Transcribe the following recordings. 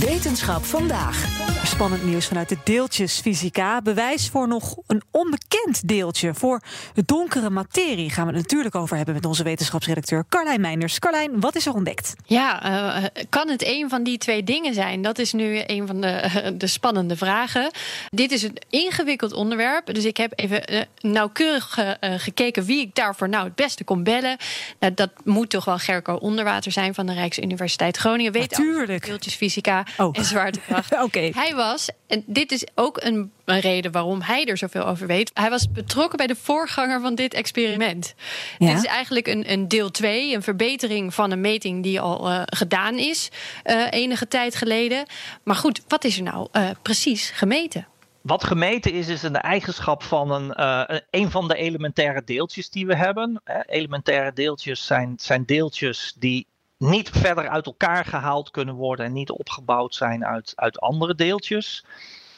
Wetenschap vandaag. Spannend nieuws vanuit de deeltjesfysica. Bewijs voor nog een onbekend deeltje. Voor donkere materie gaan we het natuurlijk over hebben met onze wetenschapsredacteur Carlijn Meinders. Carlijn, wat is er ontdekt? Ja, uh, kan het een van die twee dingen zijn? Dat is nu een van de, uh, de spannende vragen. Dit is een ingewikkeld onderwerp. Dus ik heb even uh, nauwkeurig gekeken wie ik daarvoor nou het beste kon bellen. Nou, dat moet toch wel Gerco Onderwater zijn van de Rijksuniversiteit Groningen. Weet Natuurlijk. Deeltjesfysica oh. en zwaartekracht. Oké. Okay. Hij was, en dit is ook een, een, reden waarom hij er zoveel over weet. Hij was betrokken bij de voorganger van dit experiment. Ja? Dit is eigenlijk een, een deel 2, een verbetering van een meting die al uh, gedaan is uh, enige tijd geleden. Maar goed, wat is er nou uh, precies gemeten? Wat gemeten is, is een eigenschap van een, uh, een van de elementaire deeltjes die we hebben. Elementaire deeltjes zijn, zijn deeltjes die niet verder uit elkaar gehaald kunnen worden en niet opgebouwd zijn uit, uit andere deeltjes.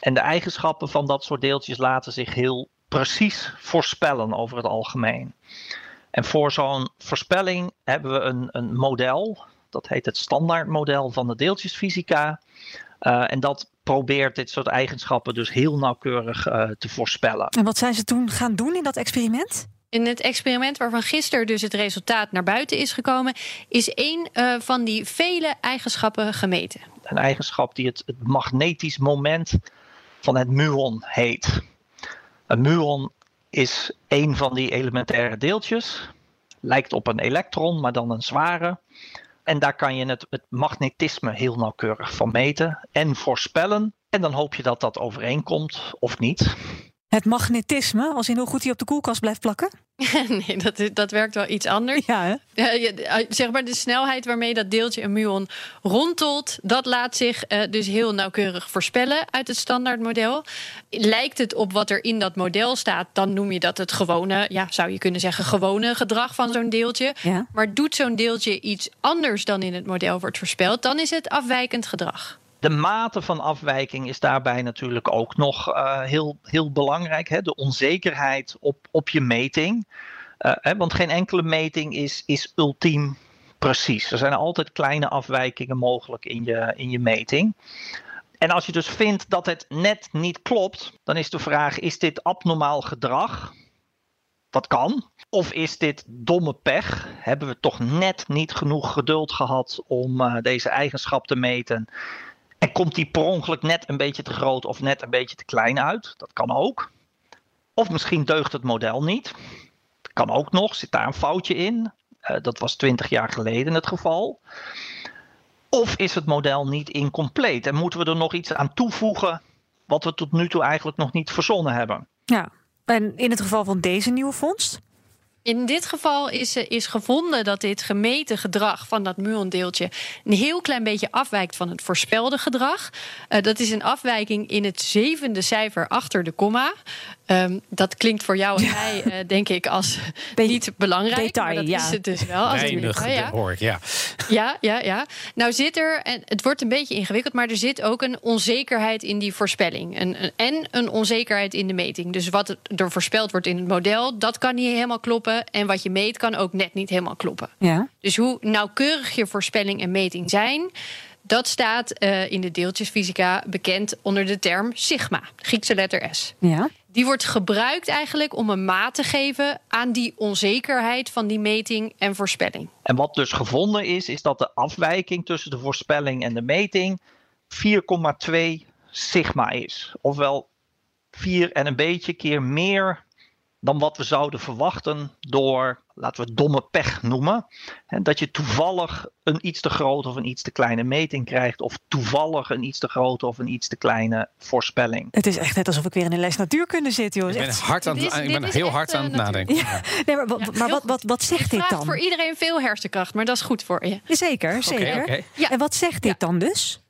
En de eigenschappen van dat soort deeltjes laten zich heel precies voorspellen over het algemeen. En voor zo'n voorspelling hebben we een, een model, dat heet het standaardmodel van de deeltjesfysica. Uh, en dat probeert dit soort eigenschappen dus heel nauwkeurig uh, te voorspellen. En wat zijn ze toen gaan doen in dat experiment? In het experiment waarvan gisteren dus het resultaat naar buiten is gekomen, is één uh, van die vele eigenschappen gemeten. Een eigenschap die het, het magnetisch moment van het muon heet. Een muon is een van die elementaire deeltjes. Lijkt op een elektron, maar dan een zware. En daar kan je het, het magnetisme heel nauwkeurig van meten en voorspellen. En dan hoop je dat dat overeenkomt of niet. Het magnetisme, als in hoe goed hij op de koelkast blijft plakken? nee, dat, dat werkt wel iets anders. Ja, hè? Uh, zeg maar de snelheid waarmee dat deeltje een muon rondelt, dat laat zich uh, dus heel nauwkeurig voorspellen uit het standaardmodel. Lijkt het op wat er in dat model staat, dan noem je dat het gewone, ja, zou je kunnen zeggen, gewone gedrag van zo'n deeltje. Ja. Maar doet zo'n deeltje iets anders dan in het model wordt voorspeld, dan is het afwijkend gedrag. De mate van afwijking is daarbij natuurlijk ook nog uh, heel, heel belangrijk. Hè? De onzekerheid op, op je meting. Uh, hè? Want geen enkele meting is, is ultiem precies. Er zijn altijd kleine afwijkingen mogelijk in je, in je meting. En als je dus vindt dat het net niet klopt, dan is de vraag: is dit abnormaal gedrag? Dat kan. Of is dit domme pech? Hebben we toch net niet genoeg geduld gehad om uh, deze eigenschap te meten? En komt die per ongeluk net een beetje te groot of net een beetje te klein uit? Dat kan ook. Of misschien deugt het model niet. Dat kan ook nog. Zit daar een foutje in? Uh, dat was twintig jaar geleden het geval. Of is het model niet incompleet en moeten we er nog iets aan toevoegen wat we tot nu toe eigenlijk nog niet verzonnen hebben? Ja, en in het geval van deze nieuwe vondst? In dit geval is, is gevonden dat dit gemeten gedrag van dat muondeeltje een heel klein beetje afwijkt van het voorspelde gedrag. Uh, dat is een afwijking in het zevende cijfer achter de komma. Um, dat klinkt voor jou en ja. mij, uh, denk ik, als Be niet belangrijk. Detail, maar dat ja. is het dus wel. Als Weinig, ja. hoor ik, ja. Ja, ja, ja. Nou zit er, en het wordt een beetje ingewikkeld, maar er zit ook een onzekerheid in die voorspelling. Een, een, en een onzekerheid in de meting. Dus wat er voorspeld wordt in het model, dat kan niet helemaal kloppen. En wat je meet kan ook net niet helemaal kloppen. Ja. Dus hoe nauwkeurig je voorspelling en meting zijn, dat staat uh, in de deeltjesfysica bekend onder de term sigma, Griekse letter S. Ja. Die wordt gebruikt eigenlijk om een maat te geven aan die onzekerheid van die meting en voorspelling. En wat dus gevonden is, is dat de afwijking tussen de voorspelling en de meting 4,2 sigma is. Ofwel 4 en een beetje keer meer dan wat we zouden verwachten door, laten we het domme pech noemen. En dat je toevallig een iets te grote of een iets te kleine meting krijgt, of toevallig een iets te grote of een iets te kleine voorspelling. Het is echt net alsof ik weer in een les natuurkunde zit, joh. Ik ben, hard aan, het- is- ik ben heel hard eh, aan het natuur. nadenken. Ja, nee, maar, Ja, maar wat, wat, wat zegt dit Vraagt dan? voor iedereen veel hersenkracht, maar dat is goed voor je. Zeker, zeker. Ja. En wat zegt dit dan dus?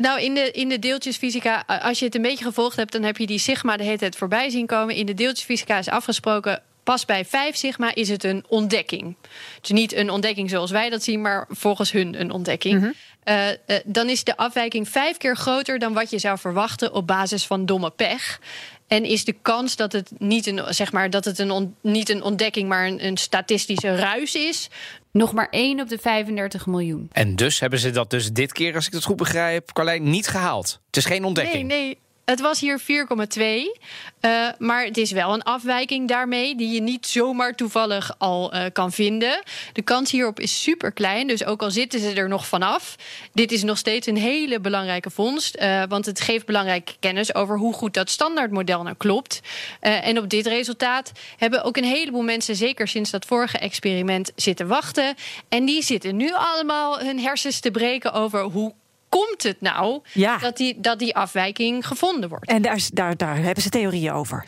Nou, in de, in de deeltjesfysica, als je het een beetje gevolgd hebt, dan heb je die sigma de hele tijd voorbij zien komen. In de deeltjesfysica is afgesproken. Pas bij 5 sigma is het een ontdekking. Dus niet een ontdekking zoals wij dat zien, maar volgens hun een ontdekking. Eh, eh, dan is de afwijking vijf keer groter dan wat je zou verwachten op basis van domme pech. En is de kans dat het niet een, zeg maar, dat het een on- niet een ontdekking, maar een, een statistische ruis is, Nog maar 1 op de 35 miljoen. En dus hebben ze dat dus dit keer, als ik het goed begrijp, Carlijn, niet gehaald. Het is geen ontdekking. Nee, nee. Het was hier 4,2. Eh, maar het is wel een afwijking daarmee die je niet zomaar toevallig al eh, kan vinden. De kans hierop is super klein, dus ook al zitten ze er nog vanaf. Dit is nog steeds een hele belangrijke vondst, eh, want het geeft belangrijke kennis over hoe goed dat standaardmodel nou klopt. En op dit resultaat hebben ook een heleboel mensen, zeker sinds dat vorige experiment, zitten wachten. En die zitten nu allemaal hun hersens te breken over hoe komt het nou Ja. dat, die, dat die afwijking gevonden wordt. En daar, is- daar, daar hebben ze theorieën over,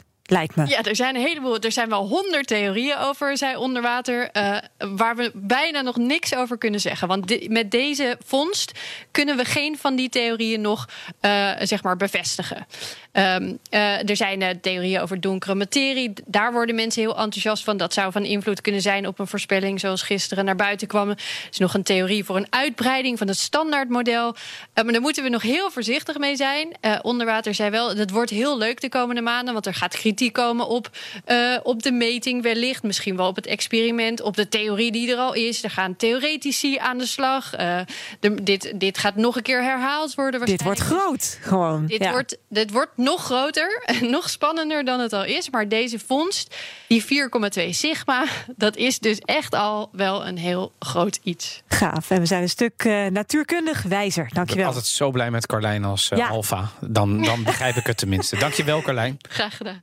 Ja, er zijn een heleboel. Er zijn wel honderd theorieën over zij onder water. eh, waar we bijna nog niks over kunnen zeggen. Want met deze vondst kunnen we geen van die theorieën nog eh, zeg maar bevestigen. Ehm, eh, er zijn theorieën over donkere materie. Daar worden mensen heel enthousiast van. Dat zou van invloed kunnen zijn op een voorspelling, zoals gisteren naar buiten kwam. Er is nog een theorie voor een uitbreiding van het standaardmodel. Maar daar moeten we nog heel voorzichtig mee zijn. Onderwater zei wel, het wordt heel leuk de komende maanden. Want er gaat kritiek komen op, eh, op de meting wellicht. Misschien wel op het experiment, op de theorie die er al is. Er gaan theoretici aan de slag. Eh, de- dit, dit gaat nog een keer herhaald worden Dit wordt groot, gewoon. Dit, Ja. wordt, dit wordt nog groter en nog spannender dan het al is. Maar deze vondst, die 4,2 sigma, dat is dus echt al wel een heel groot iets. Gaaf. En we zijn een stuk eh, natuurkundig wijzer. Ik ben Dankjewel. altijd zo blij met Carlijn als Ja. alfa. Dan, dan begrijp ik het tenminste. Dankjewel, Carlijn. Graag gedaan.